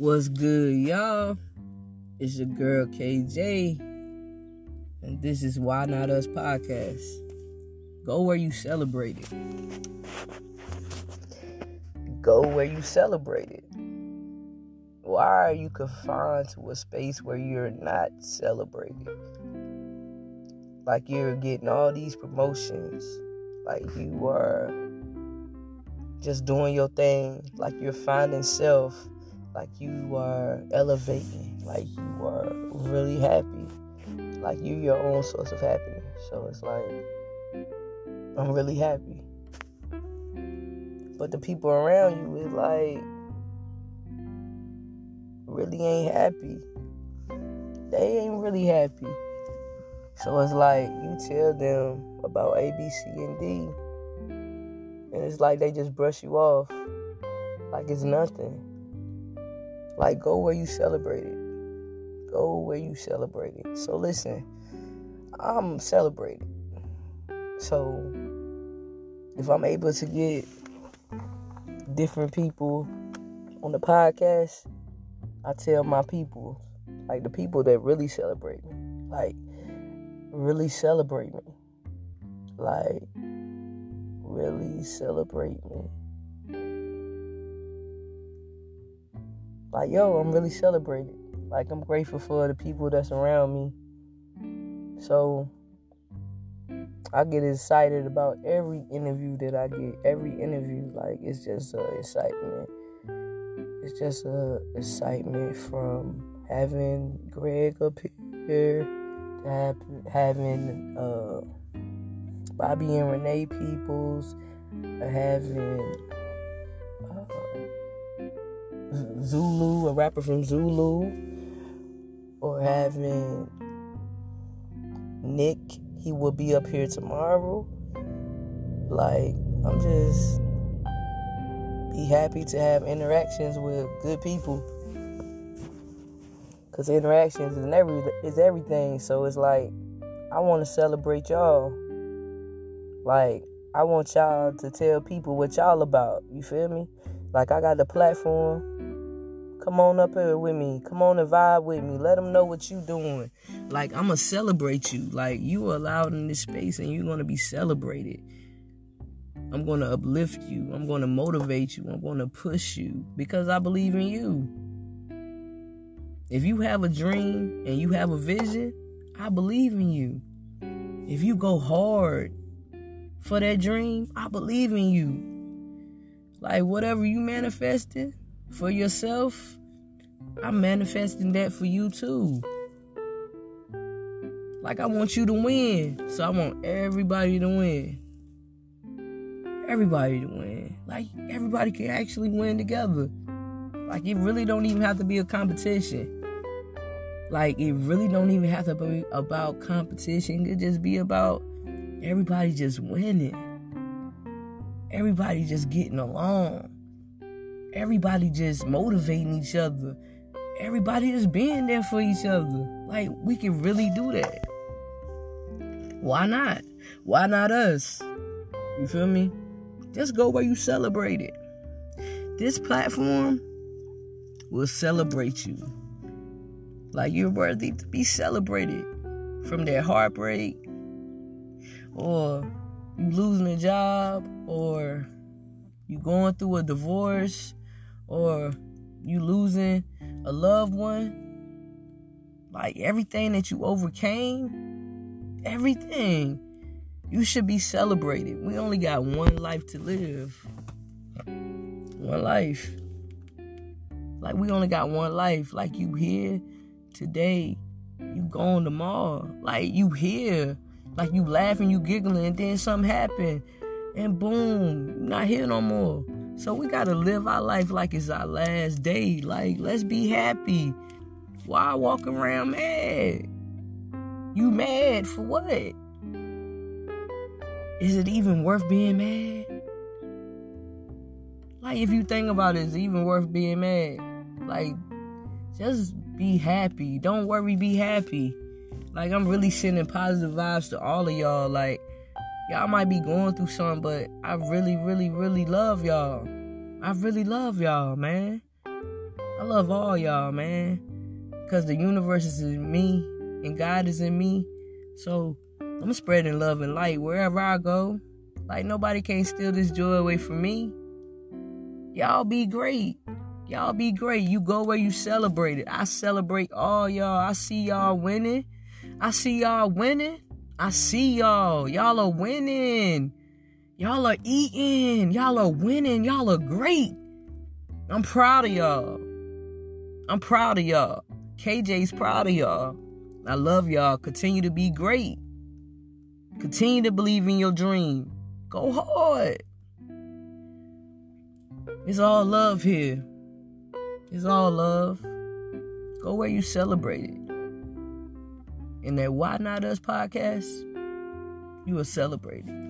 What's good, y'all? It's your girl KJ, and this is Why Not Us podcast. Go where you celebrate it. Go where you celebrate it. Why are you confined to a space where you're not celebrated? Like you're getting all these promotions, like you are just doing your thing, like you're finding self, like you are elevating, like you are really happy, like you're your own source of happiness. So it's like, I'm really happy. But the people around you is like, really ain't happy. They ain't really happy. So it's like you tell them about A, B, C, and D, and it's like they just brush you off like it's nothing. Like go where you celebrate it. Go where you celebrate it. So listen, I'm celebrated. So if I'm able to get different people on the podcast, I tell my people, like the people that really celebrate me, like really celebrate me. Like really celebrate me. Like, yo, I'm really celebrated. Like, I'm grateful for the people that's around me. So, I get excited about every interview that I get. Every interview, like, it's just uh, excitement. It's just uh, excitement from having Greg up here, have, having uh, Bobby and Renee Peoples, having uh, Zulu, a rapper from Zulu, or having Nick. He will be up here tomorrow. Like, I'm just be happy to have interactions with good people. Cause interactions is every is everything. So it's like I want to celebrate y'all. Like I want y'all to tell people what y'all about. You feel me? Like I got the platform. Come on up here with me. Come on and vibe with me. Let them know what you doing. Like I'ma celebrate you. Like you are allowed in this space and you're gonna be celebrated. I'm gonna uplift you. I'm gonna motivate you. I'm gonna push you because I believe in you. If you have a dream and you have a vision, I believe in you. If you go hard for that dream, I believe in you. Like whatever you manifested for yourself, I'm manifesting that for you too. Like I want you to win. So I want everybody to win. Everybody to win. Like everybody can actually win together. Like it really don't even have to be a competition. Like it really don't even have to be about competition. It could just be about everybody just winning. Everybody just getting along. Everybody just motivating each other. Everybody just being there for each other. Like we can really do that. Why not? Why not us? You feel me? Just go where you celebrate it. This platform will celebrate you. Like you're worthy to be celebrated from that heartbreak or you losing a job or you going through a divorce or you losing a loved one like everything that you overcame everything you should be celebrated. We only got one life to live. One life. Like we only got one life. Like you here today you going tomorrow. Like you here. Like you laughing, you giggling, and then something happened, and boom, not here no more. So we gotta live our life like it's our last day. Like, let's be happy. Why walk around mad? You mad for what? Is it even worth being mad? Like, if you think about it, it's even worth being mad. Like, just be happy. Don't worry, be happy. Like I'm really sending positive vibes to all of y'all. Like y'all might be going through something, but I really, really, really love y'all. I really love y'all, man. I love all y'all, man. Because the universe is in me and God is in me. So I'm spreading love and light wherever I go. Like nobody can steal this joy away from me. Y'all be great. Y'all be great. You go where you celebrate it. I celebrate all y'all. I see y'all winning. I see y'all winning. I see y'all. Y'all are winning. Y'all are eating. Y'all are winning. Y'all are great. I'm proud of y'all. I'm proud of y'all. KJ's proud of y'all. I love y'all. Continue to be great. Continue to believe in your dream. Go hard. It's all love here. It's all love. Go where you celebrate it. In that Why Not Us podcast, you will celebrate it.